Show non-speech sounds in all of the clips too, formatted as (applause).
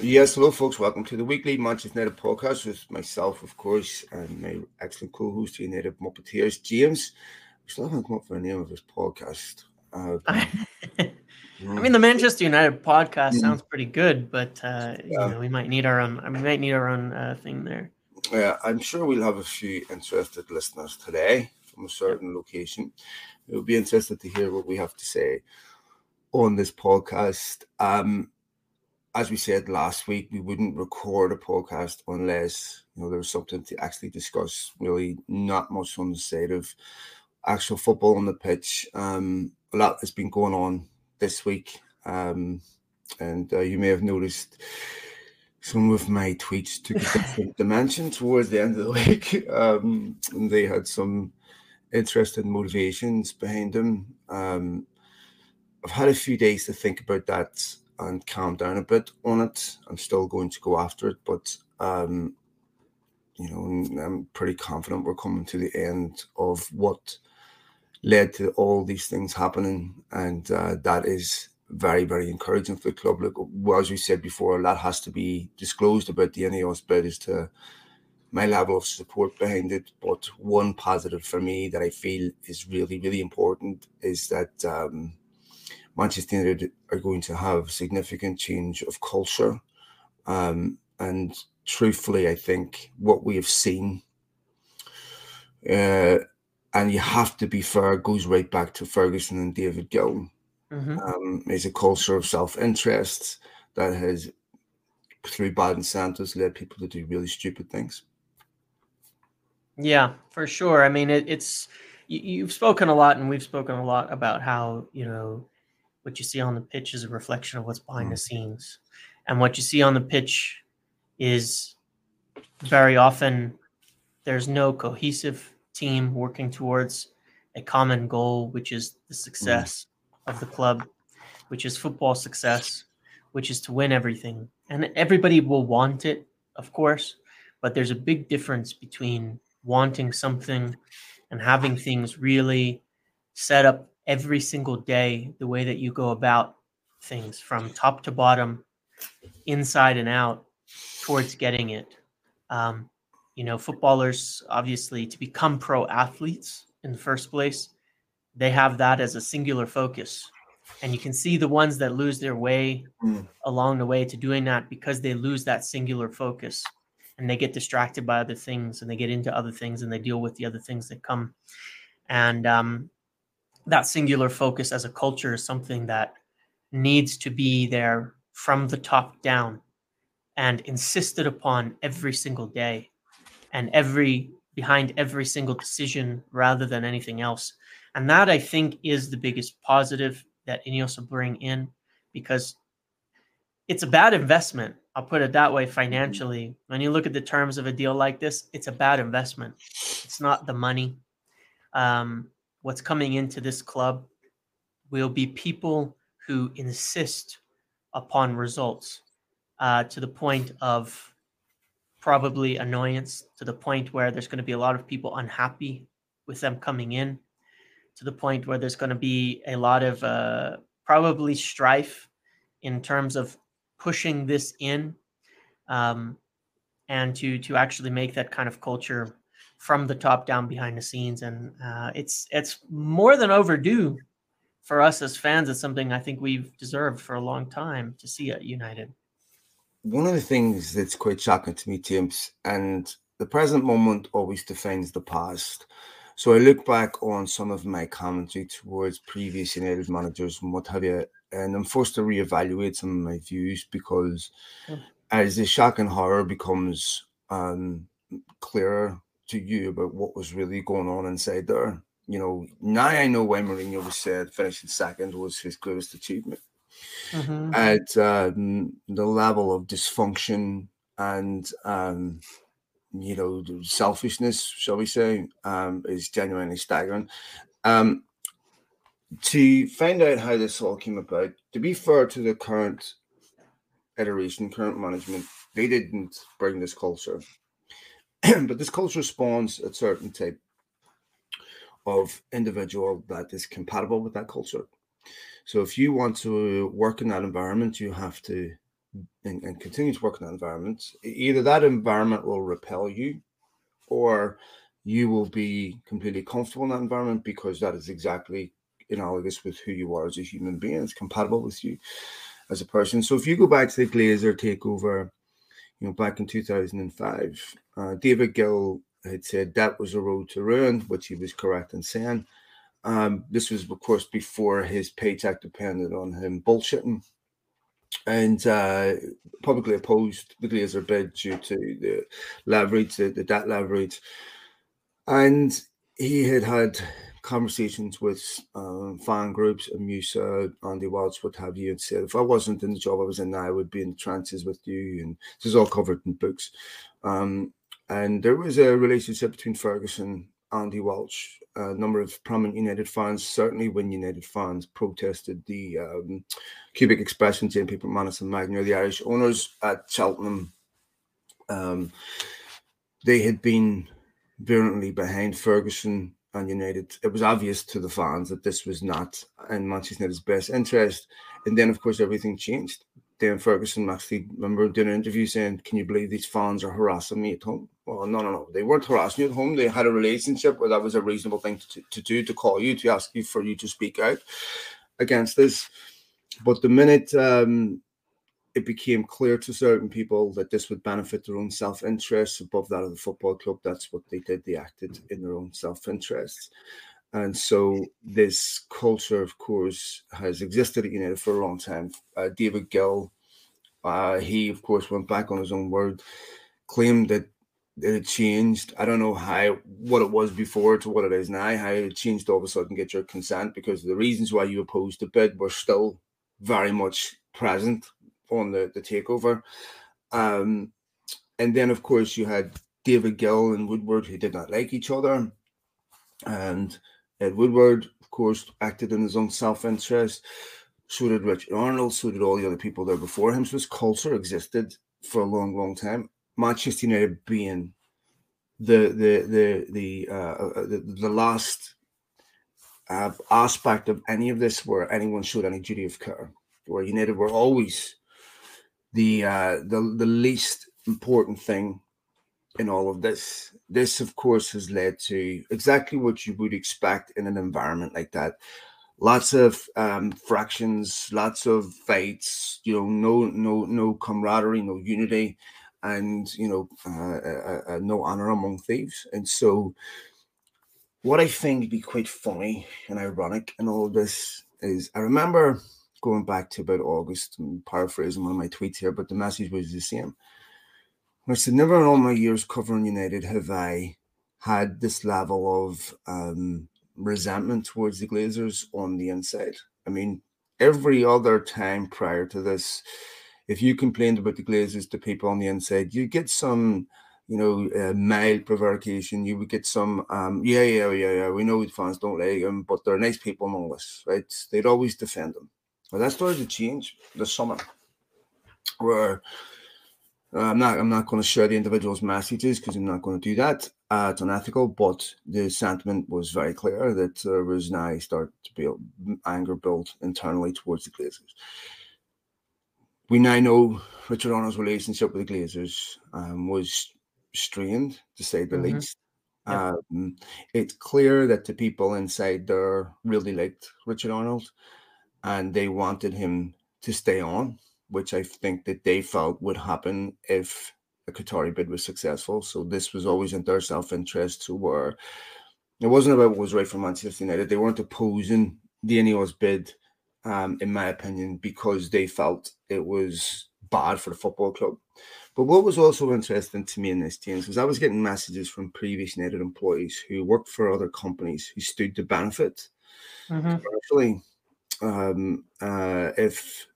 Yes, hello, folks. Welcome to the weekly Manchester United podcast with myself, of course, and my excellent co-host, the United Muppeteers, James. We still haven't come up with a name of this podcast. Uh, (laughs) I mean, the Manchester United podcast sounds pretty good, but uh, yeah. you know, we might need our own. We might need our own uh, thing there. Yeah, I'm sure we'll have a few interested listeners today from a certain location. It'll be interested to hear what we have to say on this podcast. Um, as we said last week, we wouldn't record a podcast unless you know there was something to actually discuss. Really, not much on the side of actual football on the pitch. Um, a lot has been going on this week, um, and uh, you may have noticed some of my tweets took a different (laughs) dimension towards the end of the week. Um, and they had some interesting motivations behind them. Um, I've had a few days to think about that and calm down a bit on it. I'm still going to go after it, but um, you know, I'm pretty confident we're coming to the end of what led to all these things happening, and uh, that is very, very encouraging for the club. Like well, as we said before, that has to be disclosed about the Ineos bid as to my level of support behind it. But one positive for me that I feel is really, really important is that um, Manchester United are going to have significant change of culture. Um, and truthfully, I think what we have seen, uh, and you have to be fair, goes right back to Ferguson and David Gill. Mm-hmm. Um, is a culture of self interest that has, through bad incentives, led people to do really stupid things. Yeah, for sure. I mean, it, it's you've spoken a lot, and we've spoken a lot about how you know what you see on the pitch is a reflection of what's behind mm. the scenes. And what you see on the pitch is very often there's no cohesive team working towards a common goal, which is the success mm. of the club, which is football success, which is to win everything. And everybody will want it, of course, but there's a big difference between wanting something and having things really set up every single day the way that you go about things from top to bottom, inside and out towards getting it. Um, you know, footballers obviously to become pro athletes in the first place, they have that as a singular focus. And you can see the ones that lose their way mm. along the way to doing that because they lose that singular focus and they get distracted by other things and they get into other things and they deal with the other things that come. And um, that singular focus as a culture is something that needs to be there from the top down and insisted upon every single day and every behind every single decision rather than anything else. And that I think is the biggest positive that Ineos will bring in because it's a bad investment. I'll put it that way financially. When you look at the terms of a deal like this, it's a bad investment. It's not the money. Um, what's coming into this club will be people who insist upon results uh, to the point of probably annoyance, to the point where there's going to be a lot of people unhappy with them coming in, to the point where there's going to be a lot of uh, probably strife in terms of pushing this in um, and to to actually make that kind of culture from the top down behind the scenes, and uh, it's it's more than overdue for us as fans. It's something I think we've deserved for a long time to see at United. One of the things that's quite shocking to me, James, and the present moment always defines the past. So I look back on some of my commentary towards previous United managers and what have you, and I'm forced to reevaluate some of my views because mm. as the shock and horror becomes um, clearer to you about what was really going on inside there. You know, now I know why Mourinho was said finishing second was his greatest achievement. Mm-hmm. At um, the level of dysfunction and um, you know selfishness, shall we say, um, is genuinely staggering. Um, to find out how this all came about, to be fair to the current iteration, current management, they didn't bring this culture. (clears throat) but this culture spawns a certain type of individual that is compatible with that culture. So if you want to work in that environment, you have to and, and continue to work in that environment, either that environment will repel you or you will be completely comfortable in that environment because that is exactly analogous with who you are as a human being. It's compatible with you as a person. So if you go back to the Glazer takeover, you know, back in 2005, uh, David Gill had said that was a road to ruin, which he was correct in saying. Um, this was, of course, before his paycheck depended on him bullshitting and uh, publicly opposed the Glazer bid due to the leverage, the, the debt leverage. And he had had conversations with um, fan groups, Musa, Andy Walsh, what have you, and said, if I wasn't in the job I was in now, I would be in the trenches with you. And this is all covered in books. Um, and there was a relationship between Ferguson, and Andy Walsh, a number of prominent United fans, certainly when United fans protested the um, cubic expression, Jane People, Manus and Magnier, the Irish owners at Cheltenham. Um, they had been virulently behind Ferguson and United. It was obvious to the fans that this was not in Manchester United's best interest. And then, of course, everything changed. Dan Ferguson actually remember doing an interview saying, Can you believe these fans are harassing me at home? Well, no, no, no. They weren't harassing you at home. They had a relationship where that was a reasonable thing to, to do to call you, to ask you for you to speak out against this. But the minute um, it became clear to certain people that this would benefit their own self interest above that of the football club, that's what they did. They acted in their own self interest. And so this culture, of course, has existed at United for a long time. Uh, David Gill, uh, he, of course, went back on his own word, claimed that it had changed. I don't know how what it was before to what it is now, how it changed all of a sudden get your consent because the reasons why you opposed the bid were still very much present on the, the takeover. Um, and then, of course, you had David Gill and Woodward who did not like each other. And Ed Woodward, of course, acted in his own self interest. So did Richard Arnold. So did all the other people there before him. So this culture existed for a long, long time. Manchester United being the the the the uh, the, the last uh, aspect of any of this where anyone showed any duty of care, where United were always the uh, the the least important thing in all of this. This, of course, has led to exactly what you would expect in an environment like that. Lots of um, fractions, lots of fights. You know, no, no, no camaraderie, no unity, and you know, uh, uh, uh, no honor among thieves. And so, what I find to be quite funny and ironic in all of this is, I remember going back to about August, and paraphrasing one of my tweets here, but the message was the same I said, never in all my years covering United have I had this level of um, resentment towards the Glazers on the inside. I mean, every other time prior to this, if you complained about the Glazers to people on the inside, you get some, you know, uh, mild provocation. You would get some, um, yeah, yeah, yeah, yeah. We know the fans don't like them, but they're nice people and all this, right? They'd always defend them. Well, that started to change this summer, where uh, I'm not. I'm not going to share the individual's messages because I'm not going to do that. Uh, it's unethical. But the sentiment was very clear that there was now start to be anger built internally towards the Glazers. We now know Richard Arnold's relationship with the Glazers um, was strained, to say the mm-hmm. least. Um, it's clear that the people inside there really liked Richard Arnold, and they wanted him to stay on which I think that they felt would happen if a Qatari bid was successful. So this was always in their self-interest to where it wasn't about what was right for Manchester United. They weren't opposing the Ineos bid, um, in my opinion, because they felt it was bad for the football club. But what was also interesting to me in this, James, was I was getting messages from previous United employees who worked for other companies who stood to benefit. Mm-hmm. Actually, um, uh, if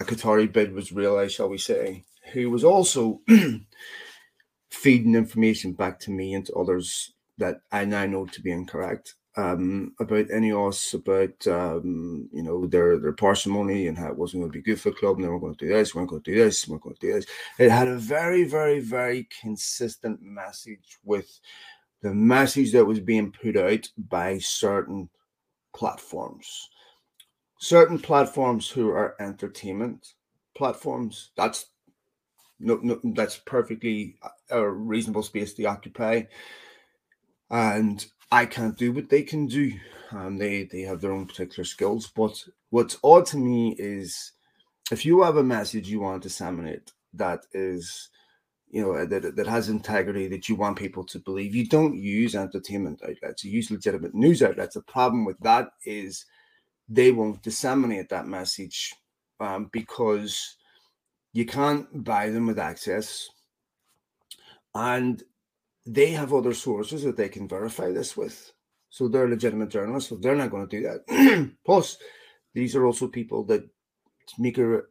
a Qatari bid was realized, shall we say, who was also (clears throat) feeding information back to me and to others that I now know to be incorrect um, about Ineos, about um, you know their their parsimony and how it wasn't going to be good for the club, and they were going to do this, we weren't going to do this, we weren't going to do this. It had a very, very, very consistent message with the message that was being put out by certain platforms certain platforms who are entertainment platforms. That's no, no that's perfectly a reasonable space to occupy. And I can't do what they can do. Um, they they have their own particular skills. But what's odd to me is if you have a message you want to disseminate that is you know that, that has integrity that you want people to believe you don't use entertainment outlets you use legitimate news outlets the problem with that is they won't disseminate that message um, because you can't buy them with access and they have other sources that they can verify this with so they're legitimate journalists so they're not going to do that (clears throat) plus these are also people that make a,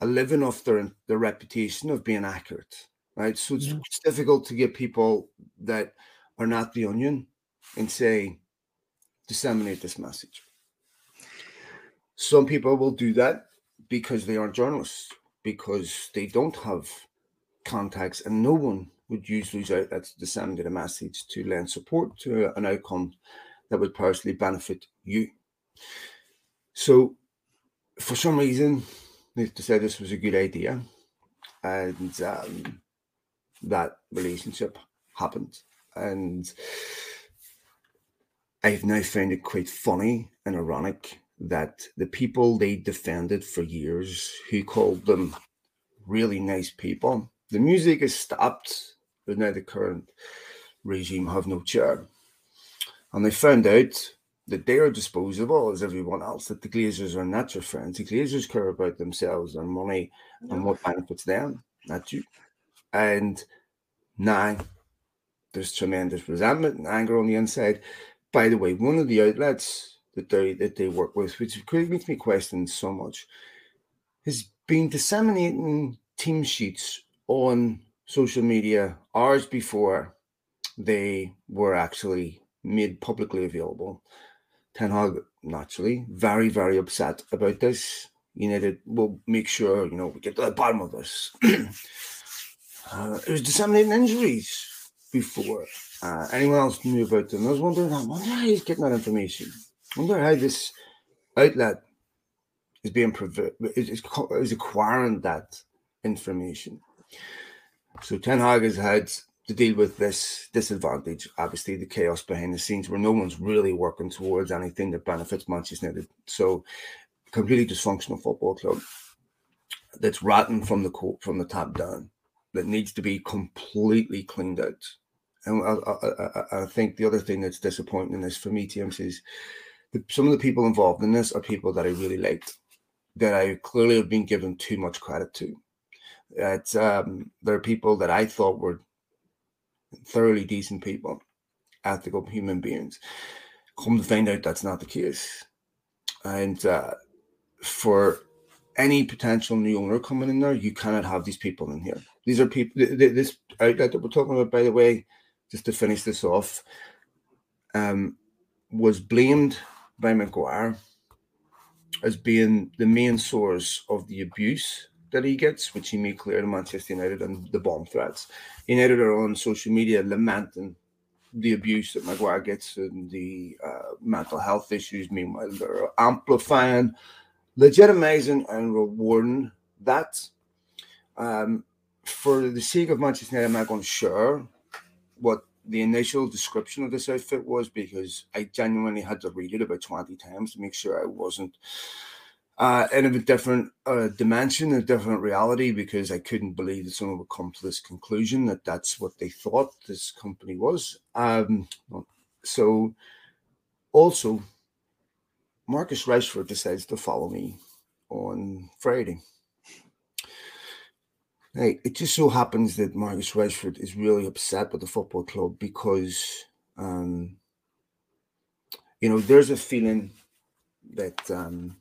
a living off their, their reputation of being accurate right? So it's, yeah. it's difficult to get people that are not the onion and say, disseminate this message. Some people will do that because they aren't journalists, because they don't have contacts, and no one would use those outlets to disseminate a message to lend support to an outcome that would personally benefit you. So, for some reason, they decided this was a good idea, and um, that relationship happened. And I've now found it quite funny and ironic that the people they defended for years, who called them really nice people, the music has stopped, but now the current regime have no chair. And they found out that they are disposable as everyone else, that the Glazers are not your friends. The Glazers care about themselves, their money, and what benefits them, not you. And now there's tremendous resentment and anger on the inside. By the way, one of the outlets that they that they work with, which makes me question so much, has been disseminating team sheets on social media hours before they were actually made publicly available. Ten Hag, naturally, very, very upset about this. United will make sure, you know, we get to the bottom of this. (clears throat) Uh, it was disseminating injuries before. Uh, anyone else knew about them? I was wondering, I wonder how he's getting that information. I wonder how this outlet is being is, is, acquiring that information. So Ten Hag has had to deal with this disadvantage. Obviously, the chaos behind the scenes where no one's really working towards anything that benefits Manchester United. So, completely dysfunctional football club that's rotten from the from the top down that needs to be completely cleaned out. And I, I, I think the other thing that's disappointing is for me, James, is that some of the people involved in this are people that I really liked, that I clearly have been given too much credit to. That um, there are people that I thought were thoroughly decent people, ethical human beings. Come to find out that's not the case. And uh, for any potential new owner coming in there, you cannot have these people in here. These are people. This outlet that we're talking about, by the way, just to finish this off, um, was blamed by Maguire as being the main source of the abuse that he gets, which he made clear to Manchester United and the bomb threats. United are on social media lamenting the abuse that Maguire gets and the uh, mental health issues. Meanwhile, they're amplifying, legitimizing, and rewarding that. Um, for the sake of Manchester United, I'm not going to share what the initial description of this outfit was because I genuinely had to read it about 20 times to make sure I wasn't uh, in a different uh, dimension, a different reality, because I couldn't believe that someone would come to this conclusion that that's what they thought this company was. Um, so, also, Marcus Rashford decides to follow me on Friday. Hey, it just so happens that Marcus Rashford is really upset with the football club because, um, you know, there's a feeling that, um,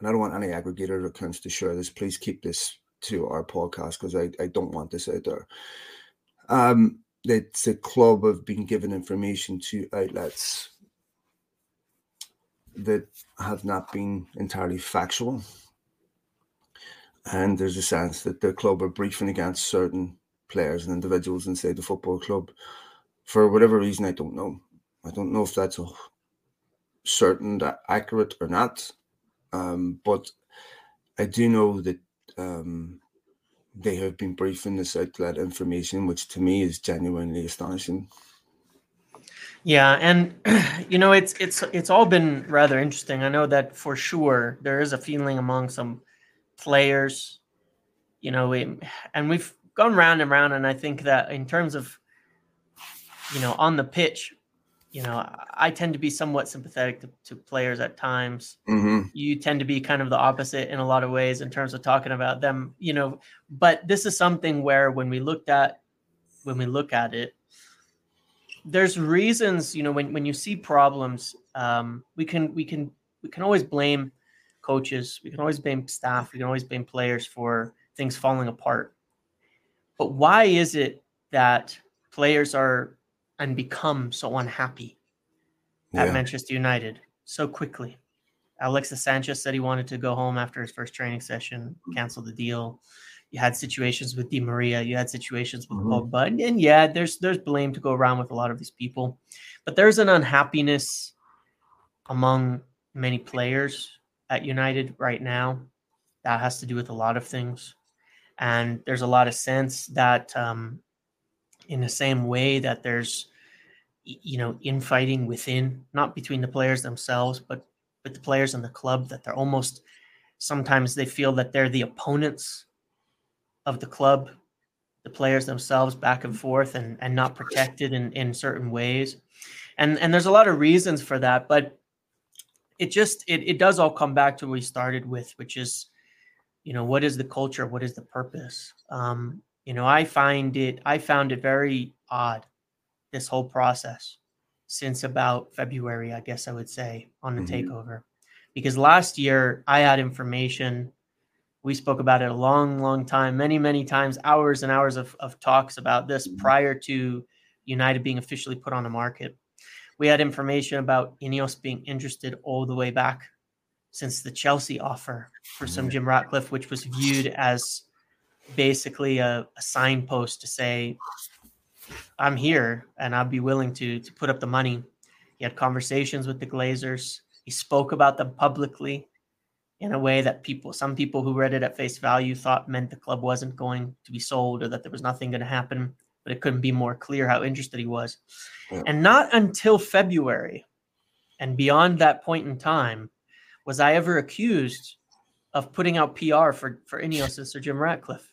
and I don't want any aggregator accounts to share this. Please keep this to our podcast because I, I don't want this out there. Um, that the club have been given information to outlets that have not been entirely factual and there's a sense that the club are briefing against certain players and individuals inside the football club for whatever reason. I don't know. I don't know if that's a certain that accurate or not. Um, but I do know that um, they have been briefing this outlet information, which to me is genuinely astonishing. Yeah, and (clears throat) you know it's it's it's all been rather interesting. I know that for sure there is a feeling among some players, you know, we, and we've gone round and round, and I think that in terms of you know on the pitch, you know, I tend to be somewhat sympathetic to, to players at times. Mm-hmm. You tend to be kind of the opposite in a lot of ways in terms of talking about them, you know. But this is something where when we looked at when we look at it, there's reasons, you know, when, when you see problems, um, we can we can we can always blame coaches, we can always blame staff, we can always blame players for things falling apart. But why is it that players are and become so unhappy at Yeah. Manchester United so quickly. Alexis Sanchez said he wanted to go home after his first training session, canceled the deal. You had situations with Di Maria, you had situations with Mhm. Pogba, and, and yeah, there's there's blame to go around with a lot of these people, but there's an unhappiness among many players at United right now. That has to do with a lot of things, and there's a lot of sense that um, in the same way that there's you know infighting within not between the players themselves but but the players in the club that they're almost sometimes they feel that they're the opponents of the club the players themselves back and forth and and not protected in in certain ways. And and there's a lot of reasons for that but it just it, it does all come back to what we started with which is you know what is the culture what is the purpose um you know i find it i found it very odd this whole process since about february i guess i would say on the Mhm. takeover because last year i had information we spoke about it a long long time many many times hours and hours of, of talks about this Mhm. prior to united being officially put on the market we had information about ineos being interested all the way back since the chelsea offer for some jim ratcliffe which was viewed as basically a, a signpost to say i'm here and i'd be willing to to put up the money. He had conversations with the glazers. He spoke about them publicly in a way that people some people who read it at face value thought meant the club wasn't going to be sold or that there was nothing going to happen but it couldn't be more clear how interested he was. Yeah. and not until february and beyond that point in time was i ever accused of putting out pr for for ineos sir jim ratcliffe.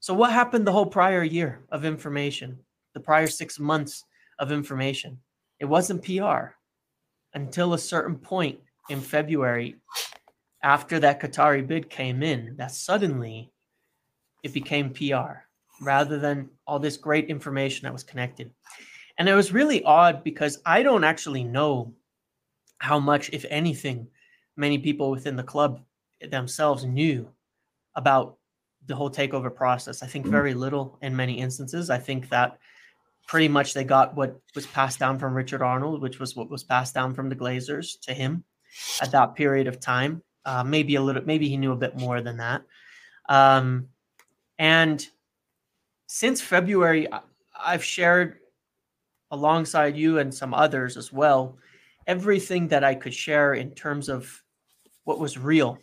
So what happened the whole prior year of information the prior six months of information? It wasn't pr until a certain point in february after that Qatari bid came in that suddenly it became PR rather than all this great information that was connected. And it was really odd because I don't actually know how much, if anything, many people within the club themselves knew about the whole takeover process. I think Mhm. very little in many instances. I think that pretty much they got what was passed down from Richard Arnold, which was what was passed down from the Glazers to him at that period of time. Uh, maybe a little, maybe he knew a bit more than that. Um, and since February, I've shared alongside you and some others as well everything that I could share in terms of what was real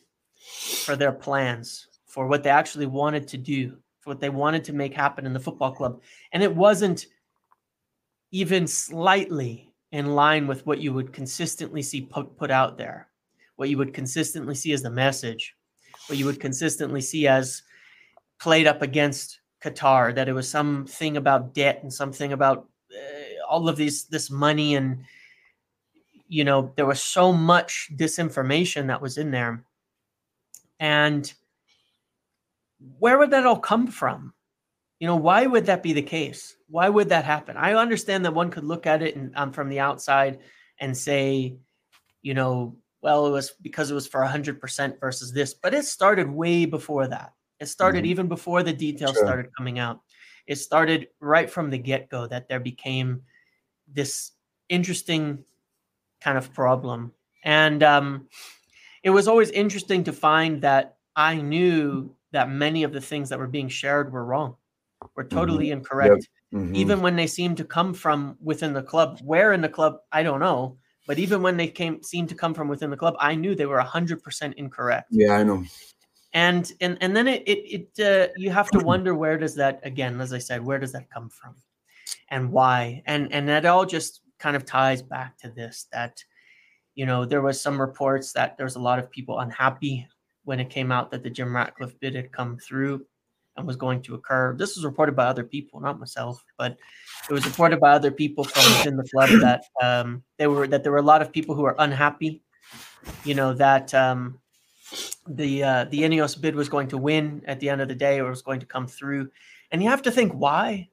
for their plans, for what they actually wanted to do, for what they wanted to make happen in the football club. And it wasn't even slightly in line with what you would consistently see put, put out there, what you would consistently see as the message, what you would consistently see as played up against Qatar, that it was something about debt and something about uh, all of these this money and you know there was so much disinformation that was in there. And where would that all come from? You know why would that be the case? Why would that happen? I understand that one could look at it and um, from the outside and say you know well it was because it was for 100% versus this but it started way before that it started Mhm. even before the details Sure. started coming out it started right from the get-go that there became this interesting kind of problem and um, it was always interesting to find that i knew that many of the things that were being shared were wrong were totally incorrect Mhm. even when they seemed to come from within the club where in the club i don't know but even when they came seemed to come from within the club i knew they were 100% incorrect yeah, I know. And and and then it it, it uh, you have to wonder where does that again as i said where does that come from and why? And and that all just kind of ties back to this that you know there was some reports that there's a lot of people unhappy when it came out that the jim ratcliffe bid had come through and was going to occur. This was reported by other people not myself but it was reported by other people from within the club that um, they were that there were a lot of people who were unhappy you know that um, the uh, the Ineos bid was going to win at the end of the day or was going to come through. And you have to think why,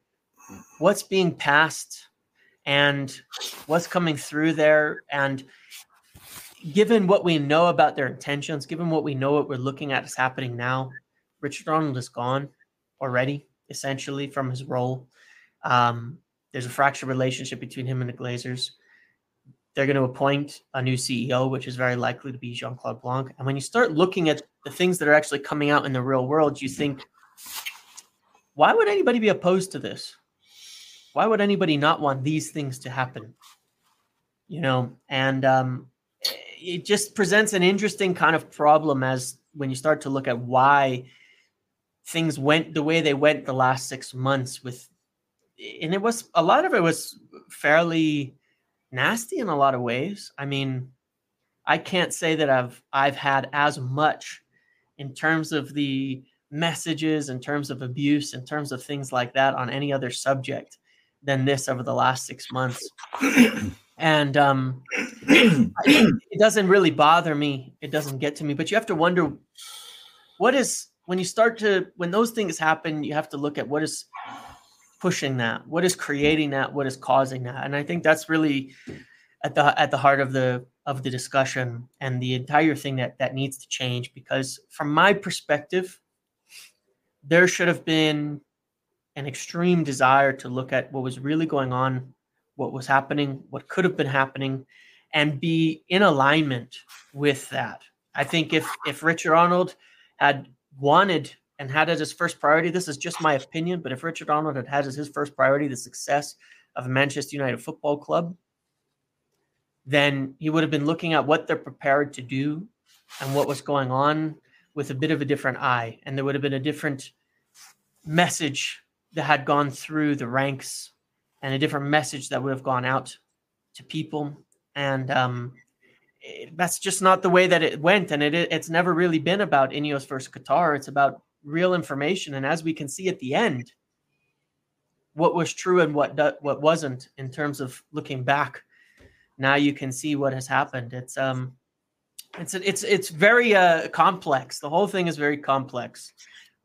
what's being passed, and what's coming through there. And given what we know about their intentions, given what we know what we're looking at is happening now, Richard Arnold is gone already, essentially from his role. Um, there's a fractured relationship between him and the Glazers. They're going to appoint a new CEO, which is very likely to be Jean Claude Blanc. And when you start looking at the things that are actually coming out in the real world, you think, why would anybody be opposed to this? Why would anybody not want these things to happen? You know, and um, it just presents an interesting kind of problem as when you start to look at why things went the way they went the last six months with and it was a lot of it was fairly nasty in a lot of ways. I mean, I can't say that I've I've had as much in terms of the messages, in terms of abuse, in terms of things like that on any other subject than this over the last six months. and um, it doesn't really bother me. It doesn't get to me. But you have to wonder what is when you start to when those things happen. You have to look at what is pushing that? What is creating that? What is causing that? And i think that's really at the at the heart of the of the discussion and the entire thing that that needs to change because from my perspective there should have been an extreme desire to look at what was really going on what was happening what could have been happening and be in alignment with that. I think if if richard arnold had wanted and had as his first priority, this is just my opinion, but if Richard Arnold had had as his first priority the success of Manchester United Football Club, then he would have been looking at what they're prepared to do and what was going on with a bit of a different eye. And there would have been a different message that had gone through the ranks and a different message that would have gone out to people. And um, it, that's just not the way that it went. And it, it's never really been about Ineos versus Qatar. It's about real information. And as we can see at the end, what was true and what do, what wasn't in terms of looking back. Now you can see what has happened. It's um, it's it's it's very uh, complex. The whole thing is very complex,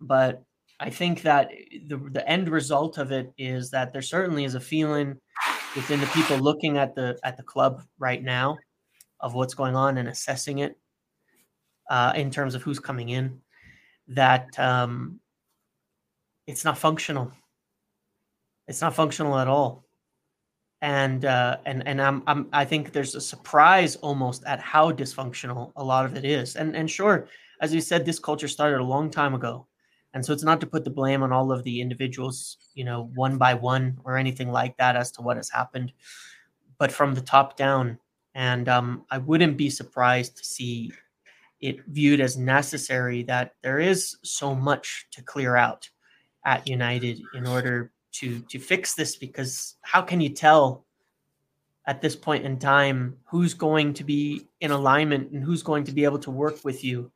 but I think that the the end result of it is that there certainly is a feeling within the people looking at the at the club right now of what's going on and assessing it uh, in terms of who's coming in that um, it's not functional. It's not functional at all. And uh, and and I'm, I'm I think there's a surprise almost at how dysfunctional a lot of it is. And and sure, as you said, this culture started a long time ago, and so it's not to put the blame on all of the individuals, you know, one by one or anything like that as to what has happened, but from the top down. And um, I wouldn't be surprised to see it viewed as necessary that there is so much to clear out at United in order to to fix this because how can you tell at this point in time who's going to be in alignment and who's going to be able to work with you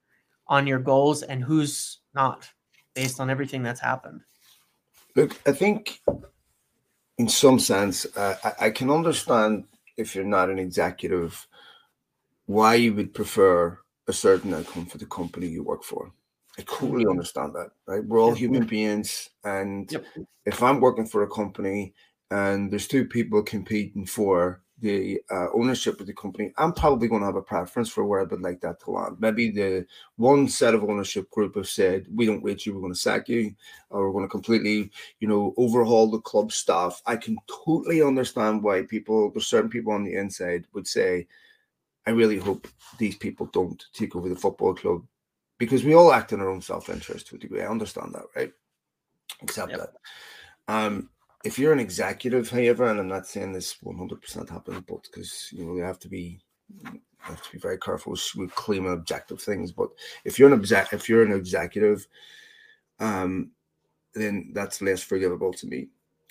on your goals and who's not based on everything that's happened? Look i think in some sense uh, I, I can understand if you're not an executive why you would prefer a certain outcome for the company you work for. I totally understand that, right? We're all human beings, and yep. if I'm working for a company and there's two people competing for the uh, ownership of the company, I'm probably going to have a preference for where I would like that to land. Maybe the one set of ownership group have said, "We don't rate you, we're going to sack you, or we're going to completely, you know, overhaul the club staff." I can totally understand why people, there's certain people on the inside, would say, I really hope these people don't take over the football club because we all act in our own self interest to a degree. I understand that, right? Except yep. that. Um, if you're an executive, however, and I'm not saying this 100% happens, but because you know you have to be have to be very careful with claiming objective things. But if you're an exec, if you're an executive, um, then that's less forgivable to me.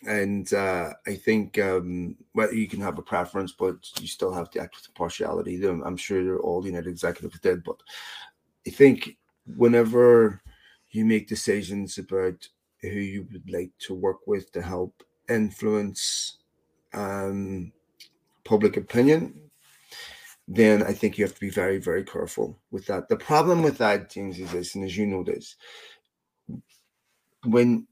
And uh, I think um, well, you can have a preference, but you still have to act with impartiality. I'm sure all United executives did, but I think whenever you make decisions about who you would like to work with to help influence um, public opinion, then I think you have to be very, very careful with that. The problem with that, James, is this, and as you know this, when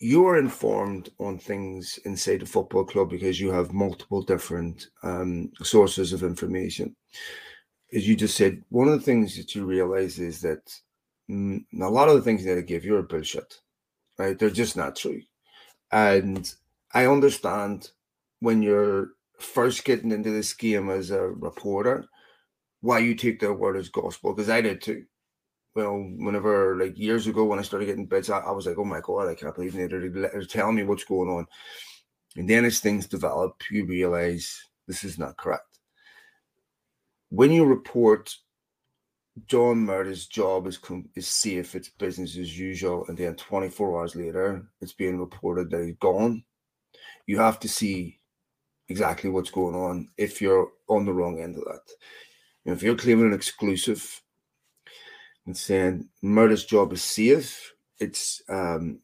you are informed on things inside a football club because you have multiple different um, sources of information. As you just said, one of the things that you realize is that mm, a lot of the things that I give you are bullshit, right? They're just not true. And I understand when you're first getting into this game as a reporter why you take their word as gospel, because I did too well, whenever like years ago when I started getting bits, I, I was like, oh my god, I can't believe they're, they're telling me what's going on. And then as things develop, you realize this is not correct. When you report John Murtough's job is is safe, it's business as usual, and then 24 hours later, it's being reported that he's gone. You have to see exactly what's going on if you're on the wrong end of that. You know, if you're claiming an exclusive and saying Murtough's job is safe. It's um,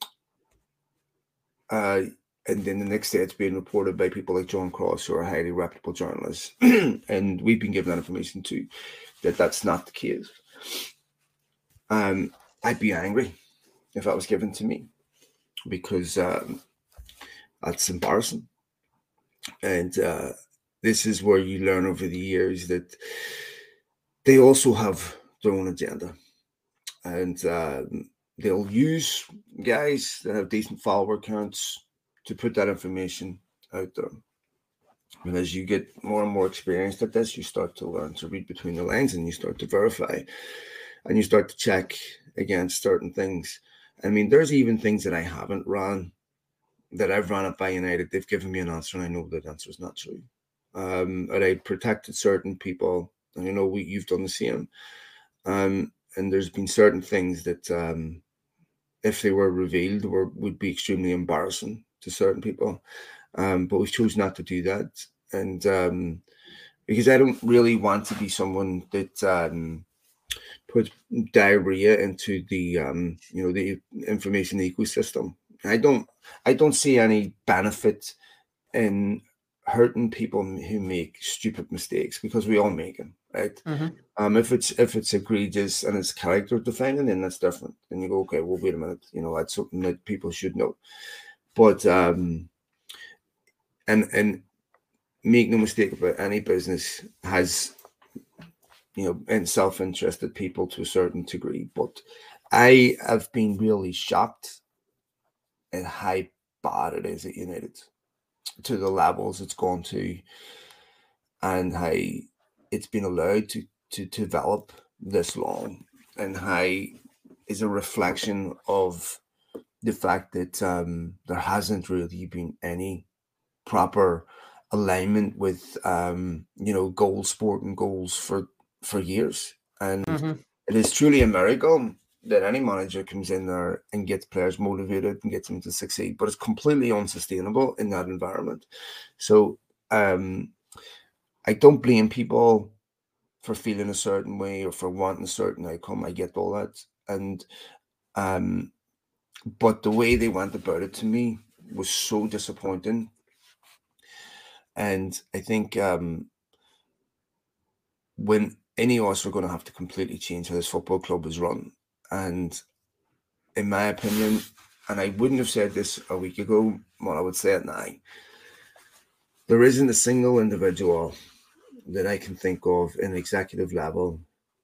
uh, and then the next day it's being reported by people like John Cross, who are highly reputable journalists, (clears throat) and we've been given that information too, that that's not the case. Um, I'd be angry if that was given to me because um, that's embarrassing, and uh, this is where you learn over the years that they also have their own agenda and um, they'll use guys that have decent follower counts to put that information out there. And as you get more and more experienced at this, you start to learn to read between the lines and you start to verify and you start to check against certain things. I mean, there's even things that I haven't run that I've run it by United. They've given me an answer and I know that answer is not true. Um, and I protected certain people, and you know, we, you've done the same. Um, and there's been certain things that um, if they were revealed were would be extremely embarrassing to certain people. Um, but we chose not to do that. And um, because i don't really want to be someone that um, puts diarrhea into the um, you know the information ecosystem. I don't i don't see any benefit in hurting people who make stupid mistakes because we all make them right? Mm-hmm. Um, if it's if it's egregious and it's character defining, then that's different. Then you go, okay, well, wait a minute, you know, that's something that people should know. But um, and and make no mistake about any business has you know and self-interested people to a certain degree. But I have been really shocked at how bad it is at United to the levels it's gone to and how it's been allowed to to develop this long and how is a reflection of the fact that um, there hasn't really been any proper alignment with um, you know goal sport and goals for for years and mm-hmm. it is truly a miracle that any manager comes in there and gets players motivated and gets them to succeed but it's completely unsustainable in that environment so um I don't blame people for feeling a certain way or for wanting a certain outcome. I get all that. And um but the way they went about it to me was so disappointing. And I think um when any of us are going to have to completely change how this football club is run. And in my opinion, and I wouldn't have said this a week ago, well, I would say it now. There isn't a single individual that I can think of in executive level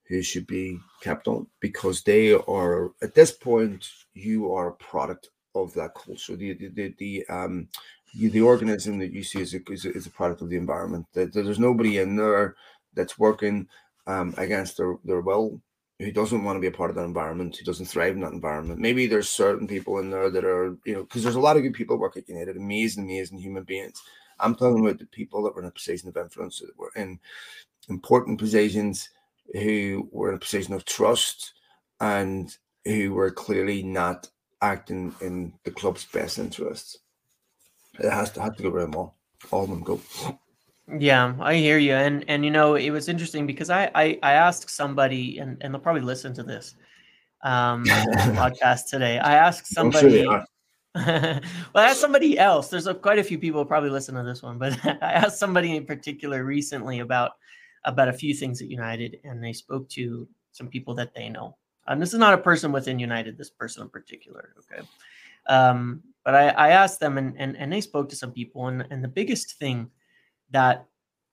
who should be kept on because they are at this point you are a product of that culture. The the the, the um you, the organism that you see is a, is a, is a product of the environment. That there's nobody in there that's working um, against their, their will who doesn't want to be a part of that environment, who doesn't thrive in that environment. Maybe there's certain people in there that are, you know, because there's a lot of good people work at United, amazing, amazing human beings. I'm talking about the people that were in a position of influence that were in important positions, who were in a position of trust, and who were clearly not acting in the club's best interests. It has to have to go around all. All of them go. Yeah, I hear you, and and you know it was interesting because I I, I asked somebody, and and they'll probably listen to this um (laughs) podcast today. I asked somebody. Sure (laughs) well, I asked somebody else. There's a, quite a few people probably listen to this one, but (laughs) I asked somebody in particular recently about about a few things at United, and they spoke to some people that they know. And this is not a person within United. This person in particular, okay. Um, but I, I asked them, and, and and they spoke to some people, and and the biggest thing that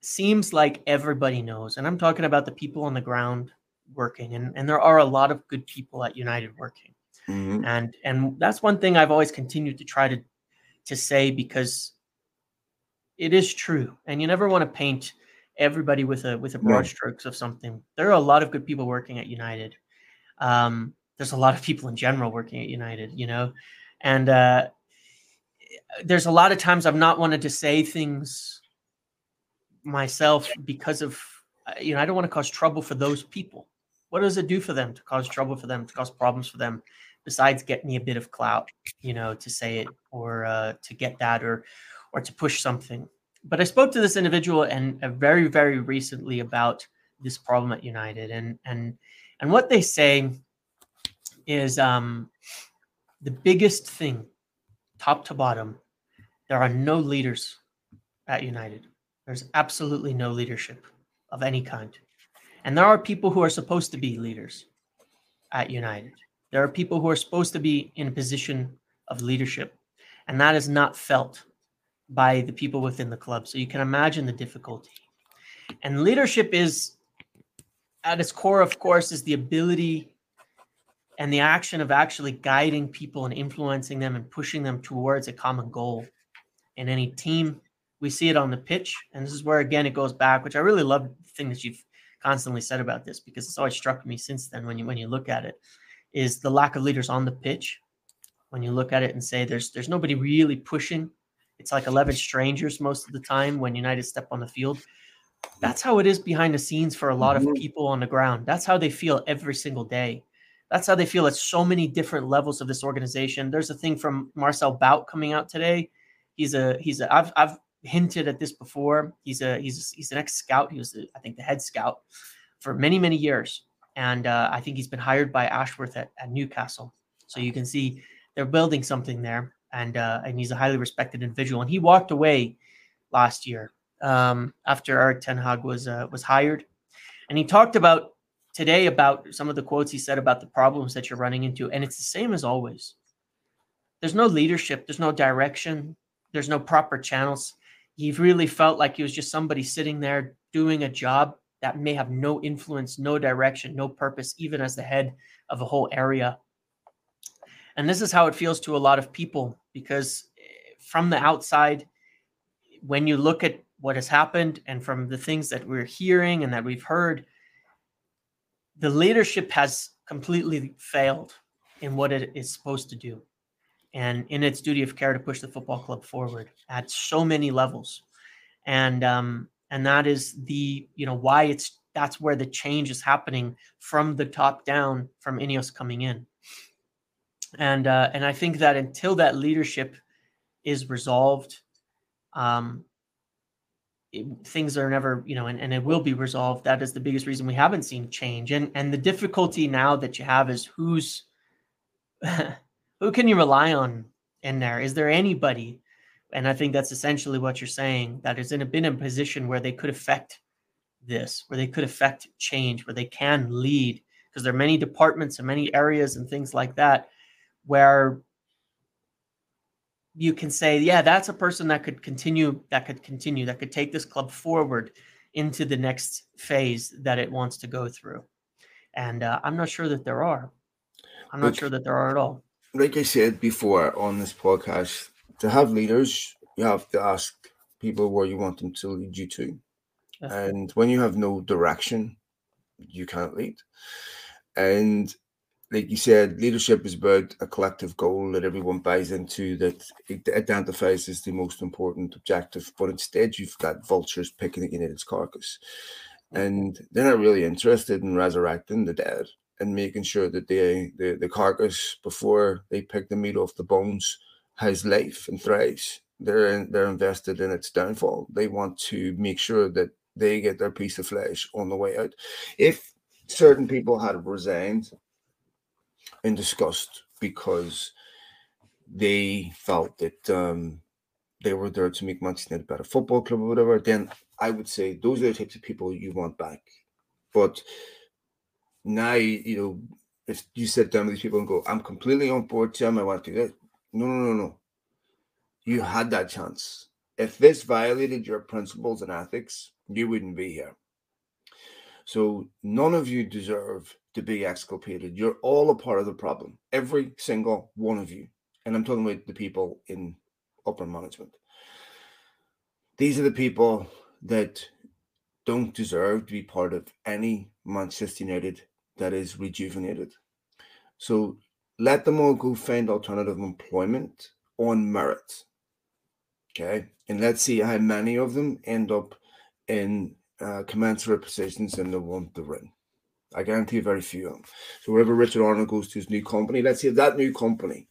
seems like everybody knows, and I'm talking about the people on the ground working, and and there are a lot of good people at United working, mm-hmm. and and that's one thing I've always continued to try to to say because it is true, and you never want to paint everybody with a with a broad strokes of something. There are a lot of good people working at United. Um, there's a lot of people in general working at United, you know, and uh, there's a lot of times I've not wanted to say things myself because of uh, you know I don't want to cause trouble for those people. What does it do for them to cause trouble for them to cause problems for them? Besides get me a bit of clout, you know, to say it or uh, to get that or or to push something. But I spoke to this individual and uh, very very recently about this problem at United and and and what they say is um, the biggest thing, top to bottom. There are no leaders at United. There's absolutely no leadership of any kind. And there are people who are supposed to be leaders at United. There are people who are supposed to be in a position of leadership, and that is not felt by the people within the club. So you can imagine the difficulty. And leadership is, at its core, of course, is the ability and the action of actually guiding people and influencing them and pushing them towards a common goal in any team we see it on the pitch. And this is where, again, it goes back, which I really love the thing that you've constantly said about this because it's always struck me since then when you when you look at it is the lack of leaders on the pitch. When you look at it and say there's there's nobody really pushing, it's like 11 strangers most of the time when United step on the field. That's how it is behind the scenes for a lot of mm-hmm. people on the ground. That's how they feel every single day. That's how they feel at so many different levels of this organization. There's a thing from Marcel Bout coming out today. He's a he's a I've I've hinted at this before. He's a he's he's an ex scout. He was the, I think the head scout for many many years, and uh, I think he's been hired by Ashworth at, at, Newcastle. So you can see they're building something there, and uh, and he's a highly respected individual. And he walked away last year um, after Erik Ten Hag was uh, was hired, and he talked about today about some of the quotes he said about the problems that you're running into, and it's the same as always. There's no leadership. There's no direction. There's no proper channels he really felt like he was just somebody sitting there doing a job that may have no influence, no direction, no purpose, even as the head of a whole area. And this is how it feels to a lot of people because eh, from the outside, when you look at what has happened and from the things that we're hearing and that we've heard, the leadership has completely failed in what it is supposed to do and in its duty of care to push the football club forward at so many levels and um and that is the you know why it's that's where the change is happening from the top down from Ineos coming in and uh and I think that until that leadership is resolved um it, things are never you know and, and it will be resolved that is the biggest reason we haven't seen change and and the difficulty now that you have is who's (laughs) who can you rely on in there? Is there anybody? And I think that's essentially what you're saying that is in a, been in a position where they could affect this, where they could affect change, where they can lead, because there are many departments and many areas and things like that where you can say, yeah, that's a person that could continue, that could continue, that could take this club forward into the next phase that it wants to go through. And uh, I'm not sure that there are. I'm not sure that there are at all like I said before on this podcast, to have leaders, you have to ask people where you want them to lead you to. And when you have no direction, you can't lead. And like you said, leadership is about a collective goal that everyone buys into that identifies as the most important objective. But instead, you've got vultures picking at United's carcass. and they're not really interested in resurrecting the dead and making sure that they, the, the carcass before they pick the meat off the bones has life and thrives. They're they're invested in its downfall. They want to make sure that they get their piece of flesh on the way out. If certain people had resigned in disgust because they felt that um, they were there to make Manchester United a better football club or whatever, then I would say those are the types of people you want back. But now, you know, if you sit down with these people and go, I'm completely on board, Tim, I want to do that. No, no, no, no. You had that chance. If this violated your principles and ethics, you wouldn't be here. So none of you deserve to be exculpated. You're all a part of the problem. Every single one of you. And I'm talking about the people in upper management. These are the people that don't deserve to be part of any Manchester United that is rejuvenated. So let them all go find alternative employment on merit. Okay. And let's see how many of them end up in uh, commensurate positions in the one to win. I guarantee very few of them. So wherever Richard Arnold goes to his new company, let's see if that new company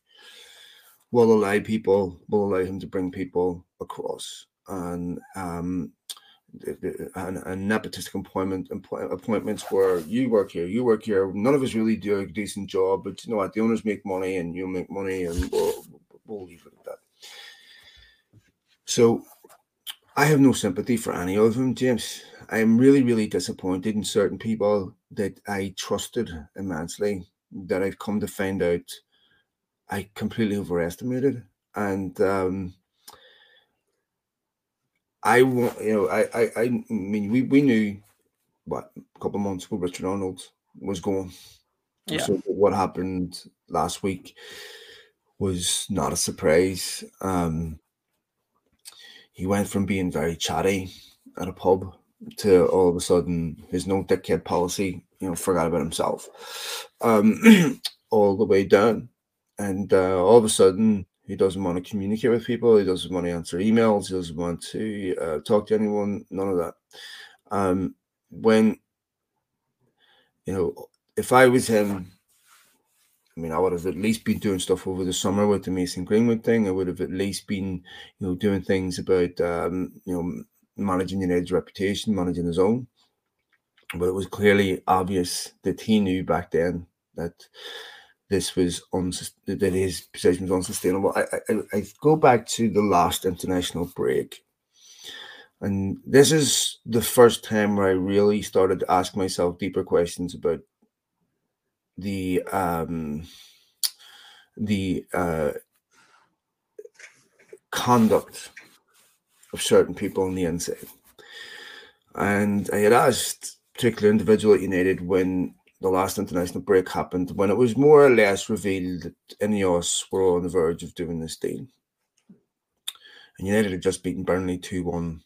will allow people, will allow him to bring people across. And um, and, nepotistic appointment appointments where you work here, you work here. None of us really do a decent job, but you know what? The owners make money, and you make money, and we'll, we'll leave it at that. So, I have no sympathy for any of them, James. I am really, really disappointed in certain people that I trusted immensely that I've come to find out I completely overestimated, and um, I want, you know, I, I, I mean, we, we knew what a couple of months ago Richard Arnold was going. Yeah. So what happened last week was not a surprise. Um, he went from being very chatty at a pub to all of a sudden his no dickhead policy, you know, forgot about himself, um, (clears throat) all the way down, and uh, all of a sudden he doesn't want to communicate with people. He doesn't want to answer emails. He doesn't want to uh, talk to anyone. None of that. Um, when you know, if I was him, I mean, I would have at least been doing stuff over the summer with the Mason Greenwood thing. I would have at least been, you know, doing things about, um, you know, managing United's reputation, managing his own. But it was clearly obvious that he knew back then that this was uns- that his position was unsustainable. I, I, I go back to the last international break, and this is the first time where I really started to ask myself deeper questions about the um, the uh, conduct of certain people on the inside. And I had asked particular individual at United when the last international break happened when it was more or less revealed that Ineos were on the verge of doing this deal. And United had just beaten Burnley 2 1.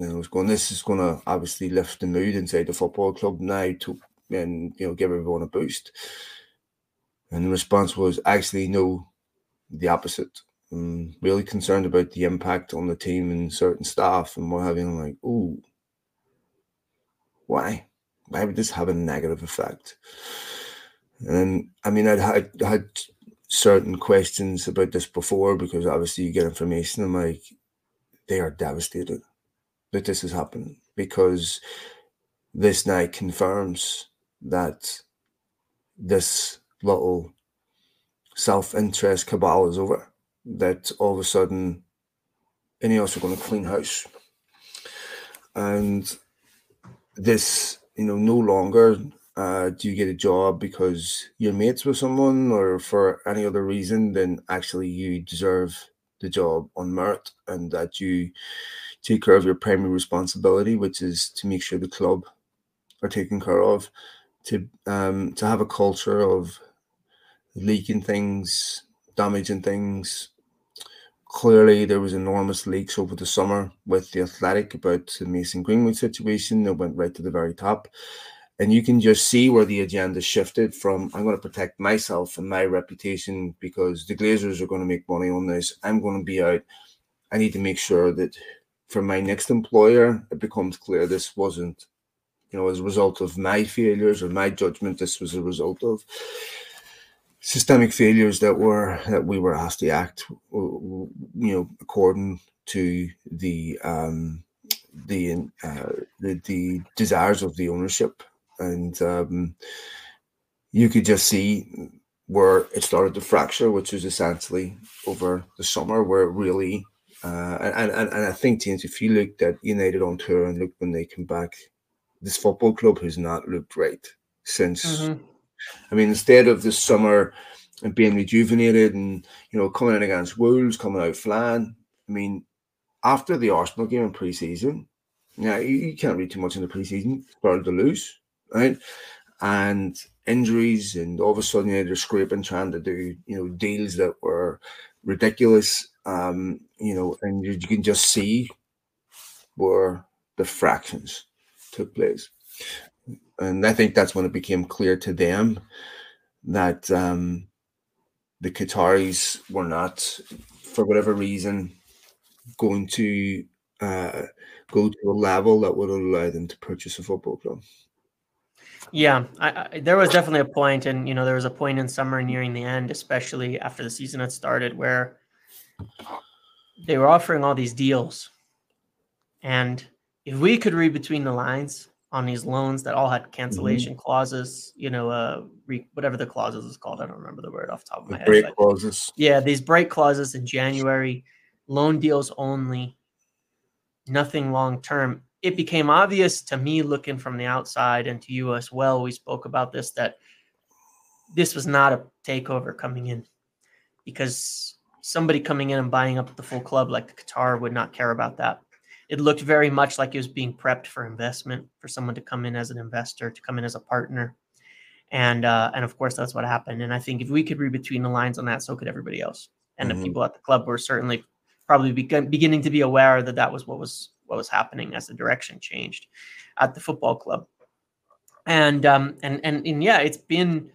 And I was going, this is going to obviously lift the mood inside the football club now to and you know give everyone a boost. And the response was actually no, the opposite. I'm really concerned about the impact on the team and certain staff and what having like, oh, why? Why would this have a negative effect? And I mean, I'd had, had certain questions about this before because obviously you get information. I'm like, they are devastated that this is happening because this now confirms that this little self interest cabal is over. That all of a sudden, Ineos are going to clean house. And this you know, no longer uh, do you get a job because you're mates with someone or for any other reason, then actually you deserve the job on merit and that you take care of your primary responsibility, which is to make sure the club are taken care of, to um, to have a culture of leaking things, damaging things. Clearly, there was enormous leaks over the summer with the Athletic about the Mason Greenwood situation that went right to the very top. And you can just see where the agenda shifted from I'm going to protect myself and my reputation because the Glazers are going to make money on this. I'm going to be out. I need to make sure that for my next employer, it becomes clear this wasn't you know, as a result of my failures or my judgment. This was a result of systemic failures that were that we were asked to act, you know, according to the um, the uh, the, the desires of the ownership, and um, you could just see where it started to fracture, which was essentially over the summer, where it really uh, and, and and I think teams, if you looked at United on tour and look when they come back, this football club has not looked right since. Mm-hmm. I mean, instead of this summer and being rejuvenated and you know coming in against Wolves, coming out flying. I mean, after the Arsenal game in pre-season, yeah, you, you can't read too much in the pre-season. Started to lose, right? And injuries, and all of a sudden you know, they're scraping, trying to do you know deals that were ridiculous. Um, you know, and you, you can just see where the fractions took place. And I think that's when it became clear to them that um, the Qataris were not, for whatever reason, going to uh, go to a level that would allow them to purchase a football club. Yeah, I, I, there was definitely a point, and you know, there was a point in summer nearing the end, especially after the season had started, where they were offering all these deals, and if we could read between the lines on these loans that all had mm-hmm. cancellation mm-hmm. clauses, you know, uh, re- whatever the clauses is called, I don't remember the word off the top of my the head. Break clauses. Yeah, these break clauses in January, loan deals only, nothing long term it became obvious to me looking from the outside and to you as well. We spoke about this that this was not a takeover coming in because somebody coming in and buying up the full club like the Qatar would not care about that. It looked very much like it was being prepped for investment for someone to come in as an investor, to come in as a partner. And uh, and of course that's what happened. And I think if we could read between the lines on that, so could everybody else. And mm-hmm. the people at the club were certainly probably beginning to be aware that that was what was what was happening as the direction changed at the football club. And um, and and and yeah, it's been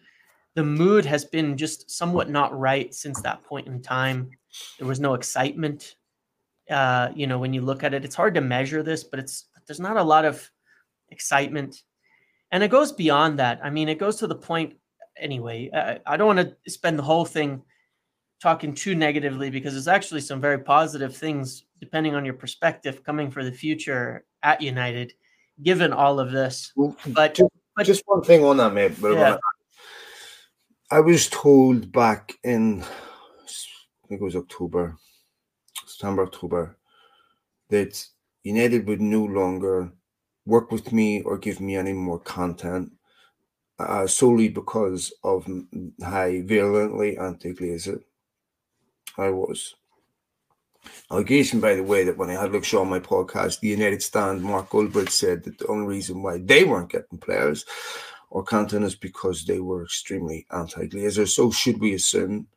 the mood has been just somewhat not right since that point in time. There was no excitement. Uh, you know, when you look at it, it's hard to measure this, but it's there's not a lot of excitement, and it goes beyond that. I mean, it goes to the point anyway. I, I don't want to spend the whole thing talking too negatively because there's actually some very positive things depending on your perspective, coming for the future at United, given all of this. But just, but, just one thing on that, mate. Yeah. I was told back in, I think it was October, September, October, that United would no longer work with me or give me any more content uh, solely because of how virulently anti-Glazer I was. Allegation, by the way, that when I had Luke Shaw on my podcast, the United Stand, Mark Goldbridge said that the only reason why they weren't getting players or content is because they were extremely anti Glazer. So, should we assume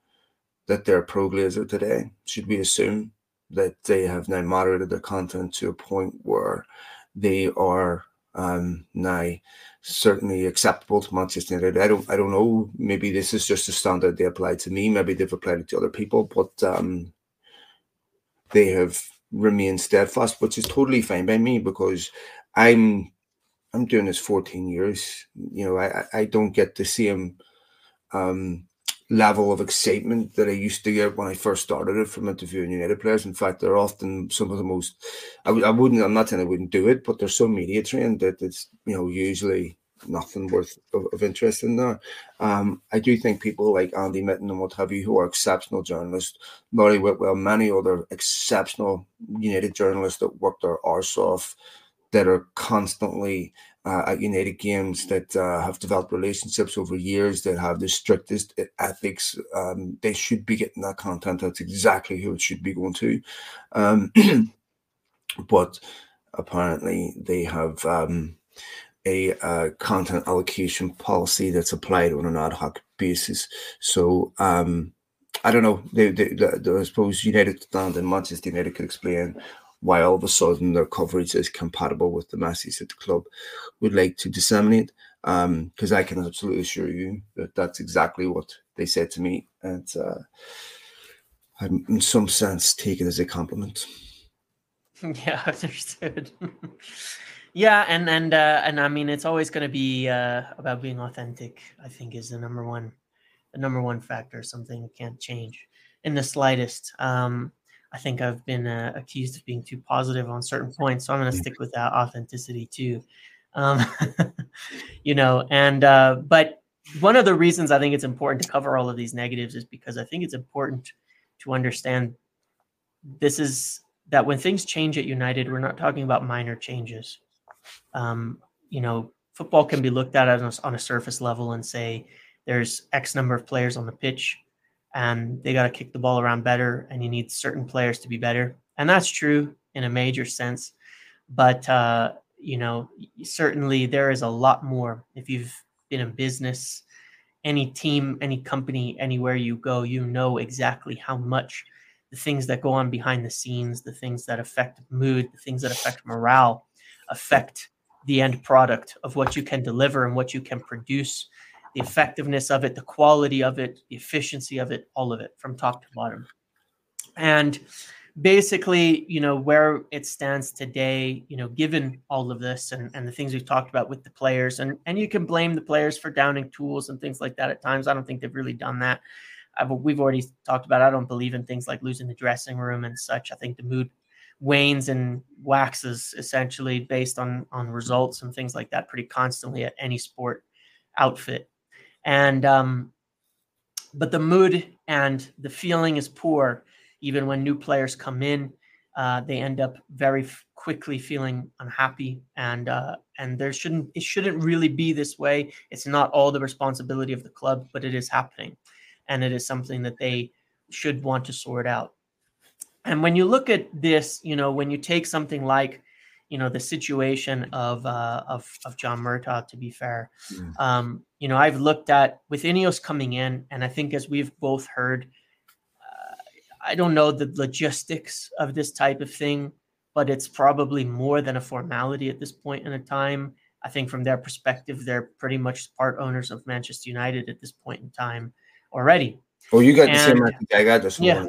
that they're pro Glazer today? Should we assume that they have now moderated their content to a point where they are um, now certainly acceptable to Manchester United. I don't, I don't know. Maybe this is just a standard they applied to me. Maybe they've applied it to other people, but um, they have remained steadfast, which is totally fine by me because I'm I'm doing this 14 years. You know, I I don't get the same um, level of excitement that I used to get when I first started it from interviewing United players. In fact, they're often some of the most. I, I wouldn't. I'm not saying I wouldn't do it, but they're so media trained that it's you know usually nothing worth of, of interest in there. Um, I do think people like Andy Mitten and what have you, who are exceptional journalists, Laurie Whitwell, many other exceptional United journalists that work their arse off, that are constantly uh, at United games, that uh, have developed relationships over years, that have the strictest ethics. Um, they should be getting that content. That's exactly who it should be going to. Um, (clears throat) but apparently, they have. Um, a uh, content allocation policy that's applied on an ad hoc basis. So um, I don't know. They, they, they, I suppose United and Manchester United could explain why all of a sudden their coverage is compatible with the message that the club would like to disseminate. Because um, I can absolutely assure you that that's exactly what they said to me, and uh, I, in some sense, take it as a compliment. (laughs) Yeah, (laughs) understood. (laughs) Yeah, and and uh, and I mean, it's always going to be uh, about being authentic. I think is the number one, the number one factor. Something you can't change in the slightest. Um, I think I've been uh, accused of being too positive on certain points, so I'm going to stick with that authenticity too. Um, (laughs) you know, and uh, but one of the reasons I think it's important to cover all of these negatives is because I think it's important to understand this is that when things change at United, we're not talking about minor changes. Um, you know, football can be looked at on a, on a surface level and say there's X number of players on the pitch and they got to kick the ball around better and you need certain players to be better. And that's true in a major sense. But, uh, you know, certainly there is a lot more. If you've been in business, any team, any company, anywhere you go, you know exactly how much the things that go on behind the scenes, the things that affect mood, the things that affect morale, affect the end product of what you can deliver and what you can produce, the effectiveness of it, the quality of it, the efficiency of it, all of it from top to bottom. And basically, you know, where it stands today, you know, given all of this and, and the things we've talked about with the players, and, and you can blame the players for downing tools and things like that at times. I don't think they've really done that. I've, we've already talked about, I don't believe in things like losing the dressing room and such. I think the mood wanes and waxes essentially based on on results and things like that pretty constantly at any sport outfit and um but the mood and the feeling is poor even when new players come in. Uh, they end up very f- quickly feeling unhappy and uh, and there shouldn't it shouldn't really be this way. It's not all the responsibility of the club but it is happening. And it is something that they should want to sort out. And when you look at this, you know, when you take something like, you know, the situation of uh, of of John Murtough, to be fair, mm. um, you know, I've looked at with Ineos coming in, and I think as we've both heard, uh, I don't know the logistics of this type of thing, but it's probably more than a formality at this point in a time. I think from their perspective, they're pretty much part owners of Manchester United at this point in time already. Oh, you got and, the same I got this morning.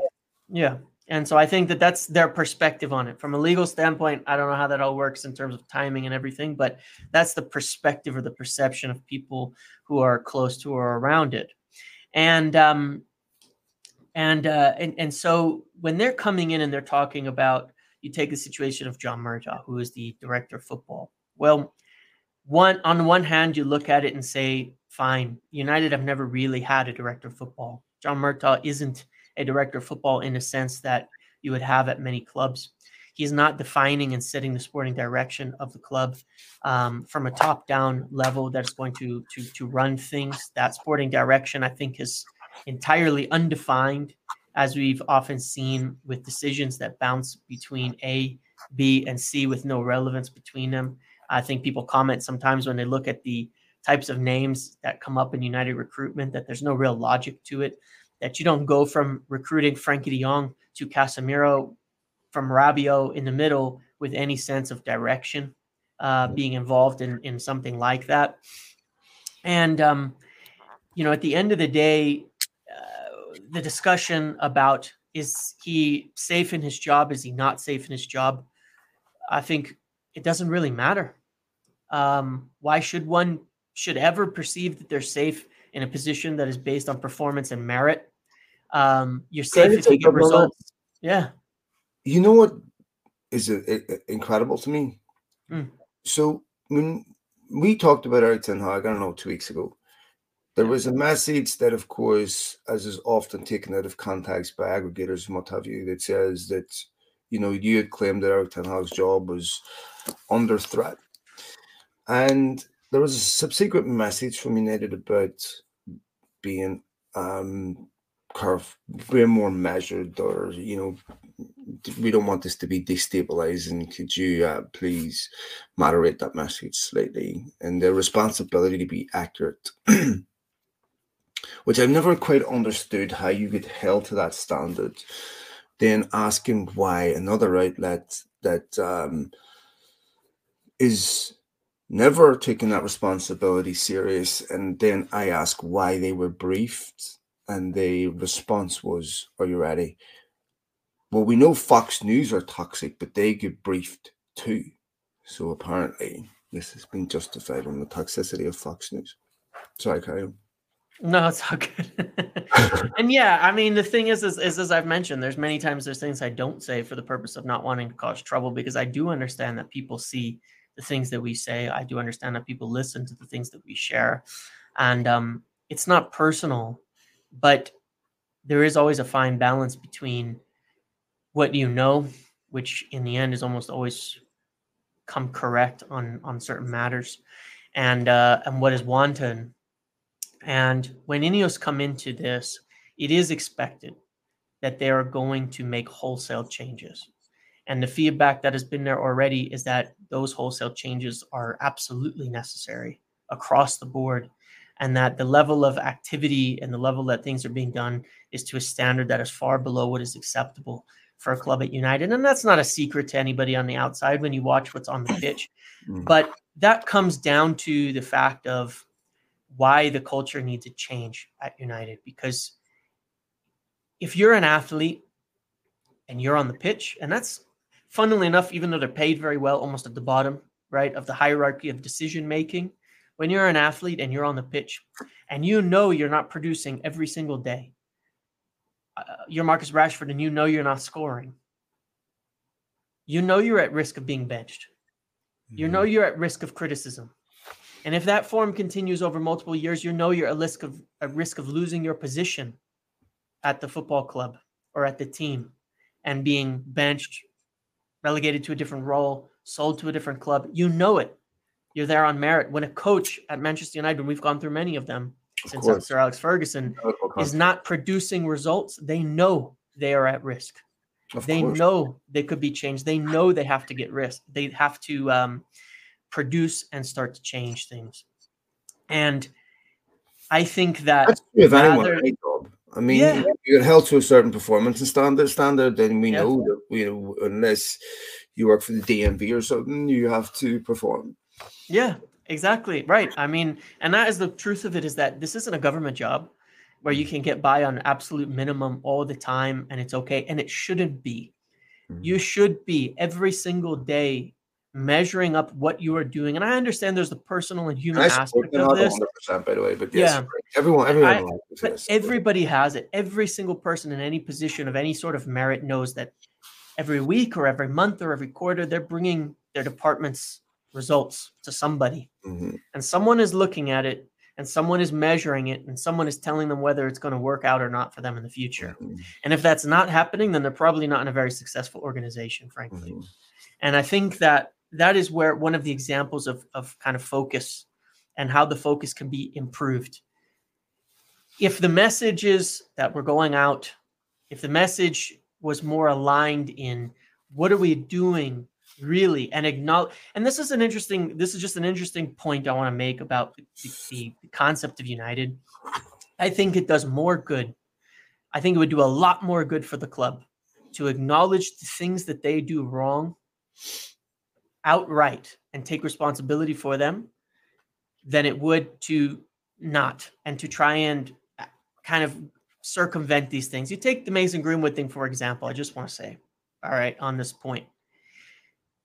Yeah, yeah. And so I think that that's their perspective on it. From a legal standpoint, I don't know how that all works in terms of timing and everything, but that's the perspective or the perception of people who are close to or around it. And um, and uh, and and so when they're coming in and they're talking about, you take the situation of John Murtough, who is the director of football. Well, one on one hand, you look at it and say, fine, United have never really had a director of football. John Murtough isn't a director of football in a sense that you would have at many clubs. He's not defining and setting the sporting direction of the club um, from a top-down level that's going to to to run things. That sporting direction, I think, is entirely undefined, as we've often seen with decisions that bounce between A, B, and C with no relevance between them. I think people comment sometimes when they look at the types of names that come up in United recruitment that there's no real logic to it that you don't go from recruiting Frenkie de Jong to Casemiro from Rabiot in the middle with any sense of direction uh, being involved in, in something like that. And, um, you know, at the end of the day, uh, the discussion about is he safe in his job? Is he not safe in his job? I think it doesn't really matter. Um, why should one should ever perceive that they're safe in a position that is based on performance and merit. Um, you're safe if you get results. Yeah. You know what is incredible to me? Mm. So when we talked about Erik Ten Hag, I don't know, two weeks ago, there was a message that, of course, as is often taken out of context by aggregators and what have you, that says that you know you had claimed that Erik Ten Hag's job was under threat, and there was a subsequent message from United about being um curve being more measured or you know we don't want this to be destabilizing. Could you uh, please moderate that message slightly? And the responsibility to be accurate (clears throat) which i've never quite understood how you get held to that standard. Then asking why another outlet that um, is never taking that responsibility serious. And then I ask why they were briefed, and the response was, Are you ready? Well, we know Fox News are toxic, but they get briefed too. So apparently, this has been justified on the toxicity of Fox News. Sorry, carry on. No, it's all good. (laughs) and yeah, I mean, the thing is, is, is, as I've mentioned, there's many times there's things I don't say for the purpose of not wanting to cause trouble because I do understand that people see the things that we say. I do understand that people listen to the things that we share, and um, it's not personal, but there is always a fine balance between what you know, which in the end is almost always come correct on on certain matters, and uh, and what is wanton and when Ineos come into this, it is expected that they are going to make wholesale changes. And the feedback that has been there already is that those wholesale changes are absolutely necessary across the board. And that the level of activity and the level that things are being done is to a standard that is far below what is acceptable for a club at United. And that's not a secret to anybody on the outside when you watch what's on the (clears throat) pitch. Mm. But that comes down to the fact of why the culture needs to change at United. Because if you're an athlete and you're on the pitch, and that's funnily enough, even though they're paid very well, almost at the bottom, right, of the hierarchy of decision making, when you're an athlete and you're on the pitch and you know you're not producing every single day, uh, you're Marcus Rashford and you know you're not scoring, you know you're at risk of being benched. You know mm-hmm. you're at risk of criticism. And if that form continues over multiple years, you know you're at risk of a risk of losing your position at the football club or at the team and being benched, relegated to a different role, sold to a different club. You know it. You're there on merit. When a coach at Manchester United, and we've gone through many of them of since course. Sir Alex Ferguson, is not producing results, they know they are at risk. Of they course. know they could be changed. They know they have to get risk. They have to um, produce and start to change things. And I think that That's true of rather, anyone, job. I mean, yeah. you get held to a certain performance and standard standard, then we yeah. know that you know unless you work for the DMV or something, you have to perform. Yeah, exactly. Right. I mean, and that is the truth of it is that this isn't a government job where you can get by on absolute minimum all the time and it's okay. And it shouldn't be. Mm-hmm. You should be every single day measuring up what you are doing. And I understand there's the personal and human aspect of this. 100%, by the way, but yes, yeah. everyone, everyone, I, but everybody has it. Every single person in any position of any sort of merit knows that every week or every month or every quarter, they're bringing their department's results to somebody, mm-hmm. and someone is looking at it. And someone is measuring it, and someone is telling them whether it's going to work out or not for them in the future. Mm-hmm. And if that's not happening, then they're probably not in a very successful organization, frankly. Mm-hmm. And I think that that is where one of the examples of, of kind of focus and how the focus can be improved. If the messages that were going out, if the message was more aligned in what are we doing really and acknowledge and this is an interesting this is just an interesting point i want to make about the, the, concept of united i think it does more good i think it would do a lot more good for the club to acknowledge the things that they do wrong outright and take responsibility for them than it would to not and to try and uh, kind of circumvent these things. You take the Mason Greenwood thing, for example. I just want to say, all right, on this point,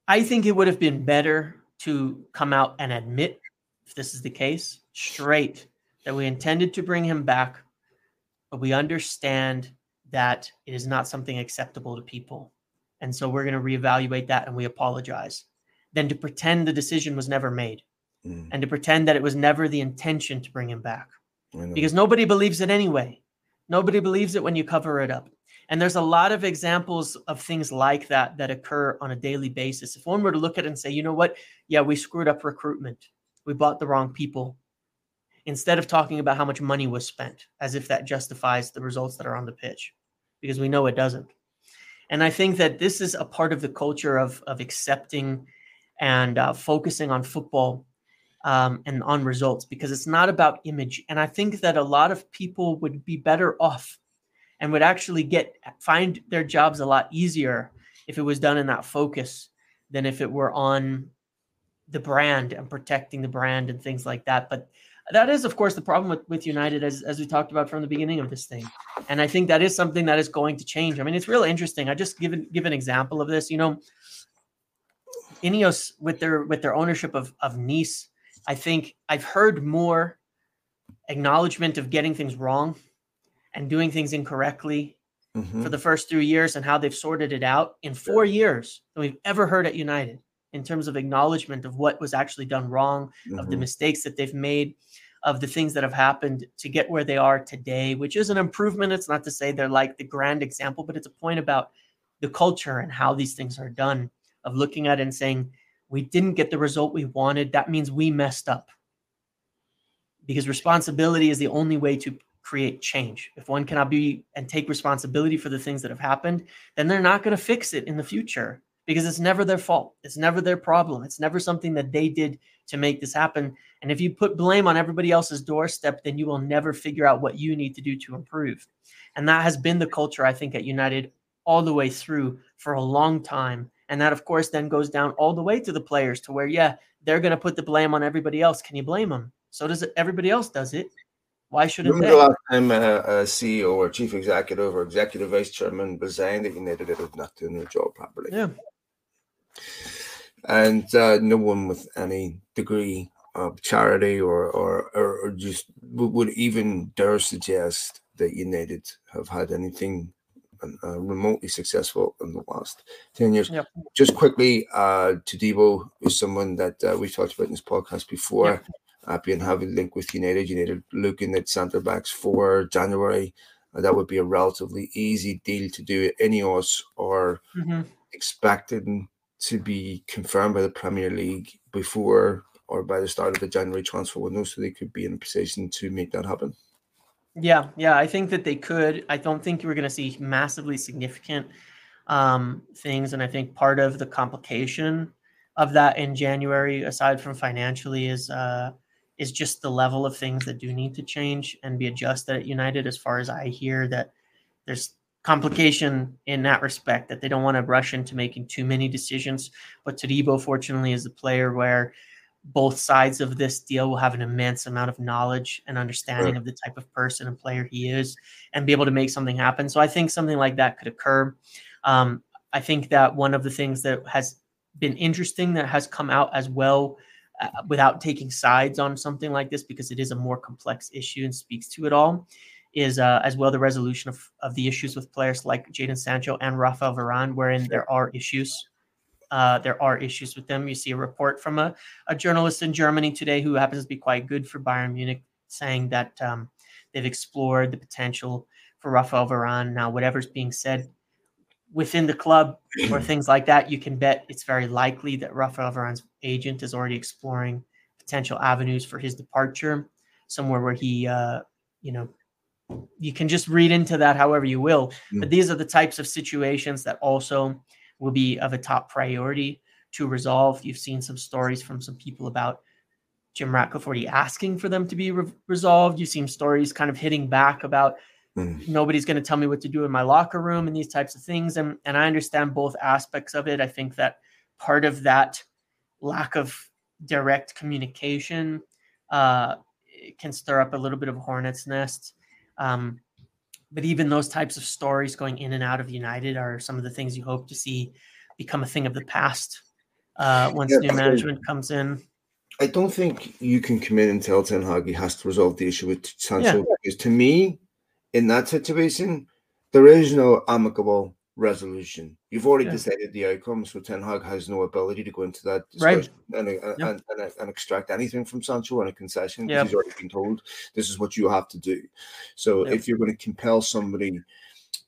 I think it would have been better to come out and admit, if this is the case, straight that we intended to bring him back, but we understand that it is not something acceptable to people. And so we're going to reevaluate that and we apologize than to pretend the decision was never made mm. and to pretend that it was never the intention to bring him back. Because nobody believes it anyway. Nobody believes it when you cover it up. And there's a lot of examples of things like that that occur on a daily basis. If one were to look at it and say, you know what? Yeah, we screwed up recruitment. We bought the wrong people. Instead of talking about how much money was spent, as if that justifies the results that are on the pitch, because we know it doesn't. And I think that this is a part of the culture of, of accepting and uh, focusing on football um, and on results because it's not about image. And I think that a lot of people would be better off and would actually get find their jobs a lot easier if it was done in that focus than if it were on the brand and protecting the brand and things like that. But that is, of course, the problem with, with United, as, as we talked about from the beginning of this thing. And I think that is something that is going to change. I mean, it's real interesting. I just give, give an example of this. You know, Ineos with their with their ownership of of Nice, I think I've heard more acknowledgement of getting things wrong and doing things incorrectly mm-hmm. for the first three years and how they've sorted it out in four years than we've ever heard at United in terms of acknowledgement of what was actually done wrong, mm-hmm. of the mm-hmm. mistakes that they've made, of the things that have happened to get where they are today, which is an improvement. It's not to say they're like the grand example, but it's a point about the culture and how these things are done, of looking at it and saying, we didn't get the result we wanted. That means we messed up. Because responsibility is the only way to create change. If one cannot be and take responsibility for the things that have happened, then they're not going to fix it in the future because it's never their fault. It's never their problem. It's never something that they did to make this happen. And if you put blame on everybody else's doorstep, then you will never figure out what you need to do to improve. And that has been the culture, I think, at United all the way through for a long time. And that, of course, then goes down all the way to the players to where, yeah, they're going to put the blame on everybody else. Can you blame them? So does it. Everybody else does it. Why shouldn't Remember they? the last time a, a CEO or chief executive or executive vice chairman resigned that United did not doing their job properly? Yeah and uh, no one with any degree of charity or or, or, just would even dare suggest that United have had anything uh, remotely successful in the last 10 years. Yep. Just quickly, uh, Todibo is someone that uh, we've talked about in this podcast before, yep. Uh, being having link with United. United looking at centre backs for January. Uh, that would be a relatively easy deal to do Ineos or mm-hmm. expecting to be confirmed by the Premier League before or by the start of the January transfer window, so they could be in a position to make that happen. Yeah, yeah, I think that they could. I don't think you're going to see massively significant um, things, and I think part of the complication of that in January, aside from financially, is uh, is just the level of things that do need to change and be adjusted at United. As far as I hear, that there's complication in that respect that they don't want to rush into making too many decisions. But Todibo, fortunately, is a player where both sides of this deal will have an immense amount of knowledge and understanding right. of the type of person and player he is and be able to make something happen. So I think something like that could occur. Um, I think that one of the things that has been interesting that has come out as well uh, without taking sides on something like this because it is a more complex issue and speaks to it all is uh, as well the resolution of, of the issues with players like Jadon Sancho and Rafael Varane, wherein there are issues. Uh, there are issues with them. You see a report from a, a journalist in Germany today who happens to be quite good for Bayern Munich, saying that um, they've explored the potential for Rafael Varane. Now, whatever's being said within the club or things like that, you can bet it's very likely that Rafael Varane's agent is already exploring potential avenues for his departure, somewhere where he, uh, you know, you can just read into that however you will. But these are the types of situations that also will be of a top priority to resolve. You've seen some stories from some people about Jim Ratcliffe already asking for them to be re- resolved. You've seen stories kind of hitting back about mm. nobody's going to tell me what to do in my locker room and these types of things. And, and I understand both aspects of it. I think that part of that lack of direct communication uh, can stir up a little bit of a hornet's nest. Um, but even those types of stories going in and out of United are some of the things you hope to see become a thing of the past uh, once yeah, new management comes in. I don't think you can come in and tell Ten Hag he has to resolve the issue with Sancho yeah. because to me, in that situation, there is no amicable resolution. You've already yeah. decided the outcome, so Ten Hag has no ability to go into that discussion right. and, and, yep. and, and, and, extract anything from Sancho on a concession yep. he's already been told this is what you have to do. So yep. if you're going to compel somebody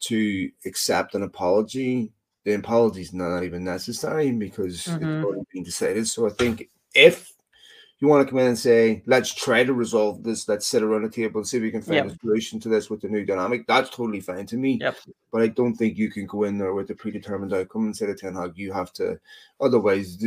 to accept an apology, the apology is not even necessary because mm-hmm. it's already been decided. So I think if you want to come in and say, let's try to resolve this, let's sit around the table and see if we can find yep. a solution to this with the new dynamic, that's totally fine to me. Yep. But I don't think you can go in there with a predetermined outcome and say to Ten Hag, you have to, otherwise,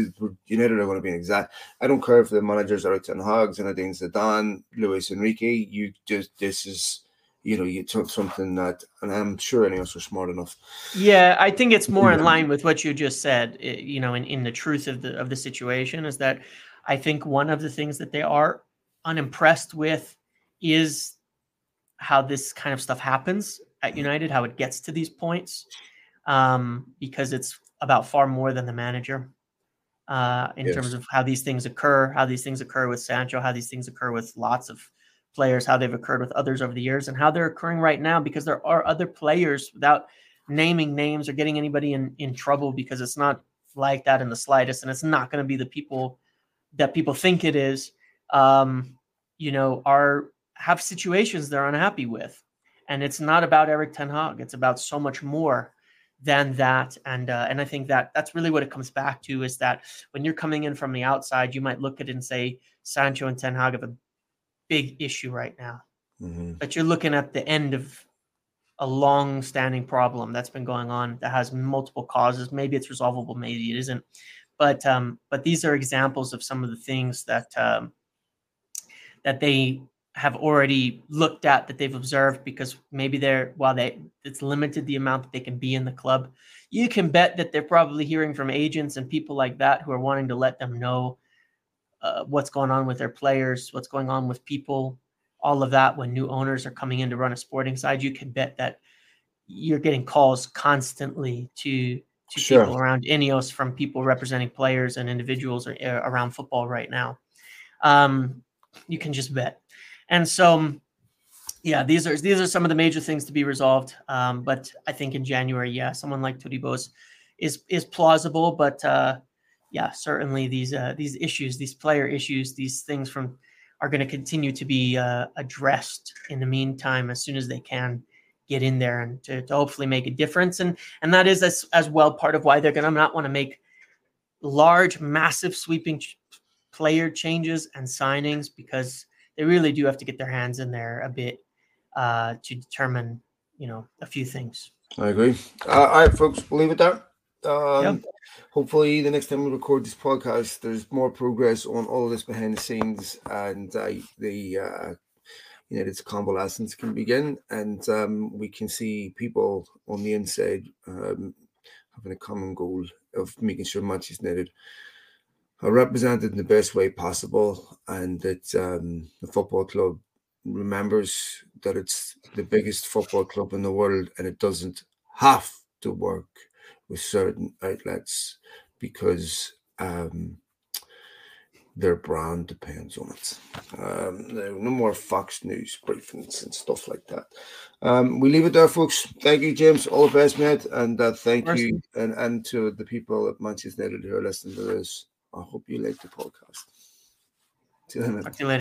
United are going to be an exact. I don't care if the managers are Ten Hag, Zinedine Zidane, Luis Enrique, you just, this is, you know, you took something that, and I'm sure any of us are smart enough. Yeah, I think it's more in line with what you just said. Eh, you know, in, in the truth of the of the situation is that I think one of the things that they are unimpressed with is how this kind of stuff happens at United, how it gets to these points, um, because it's about far more than the manager. uh, in Yes. terms of how these things occur, how these things occur with Sancho, how these things occur with lots of players, how they've occurred with others over the years, and how they're occurring right now because there are other players without naming names or getting anybody in, in trouble because it's not like that in the slightest, and it's not going to be the people that people think it is. Um, you know, are have situations they're unhappy with, and it's not about Erik Ten Hag. It's about so much more than that and uh, and I think that that's really what it comes back to is that when you're coming in from the outside you might look at it and say Sancho and Ten Hag have a big issue right now Mhm. but you're looking at the end of a long standing problem that's been going on that has multiple causes maybe it's resolvable maybe it isn't but um but these are examples of some of the things that um that they have already looked at that they've observed because maybe they're while they it's limited the amount that they can be in the club you can bet that they're probably hearing from agents and people like that who are wanting to let them know uh, what's going on with their players what's going on with people all of that when new owners are coming in to run a sporting side. You can bet that you're getting calls constantly to to Sure. people around Ineos from people representing players and individuals ar- around football right now. Um, you can just bet. And so um, yeah these are these are some of the major things to be resolved. Um, but i think in january yeah someone like Todibo's is is plausible but uh, yeah certainly these uh, these issues these player issues these things from are going to continue to be uh, addressed in the meantime as soon as they can get in there and to, to hopefully make a difference and and that is as, as well part of why they're going to not want to make large massive sweeping ch- player changes and signings because they really do have to get their hands in there a bit uh, to determine you know a few things I agree. Uh, all right, folks, we'll leave it there. Um, Yep. Hopefully, the next time we record this podcast, there's more progress on all of this behind the scenes, and uh, the uh, United's convalescence can begin, and um, we can see people on the inside um, having a common goal of making sure Manchester United are represented in the best way possible, and that um, the football club remembers that it's the biggest football club in the world and it doesn't have to work with certain outlets because um, their brand depends on it. Um, no, more Fox News briefings and stuff like that. Um, we leave it there, folks. Thank you, James. All the best, mate. And uh, thank you, and, and to the people at Manchester United who are listening to this. I hope you like the podcast. See you later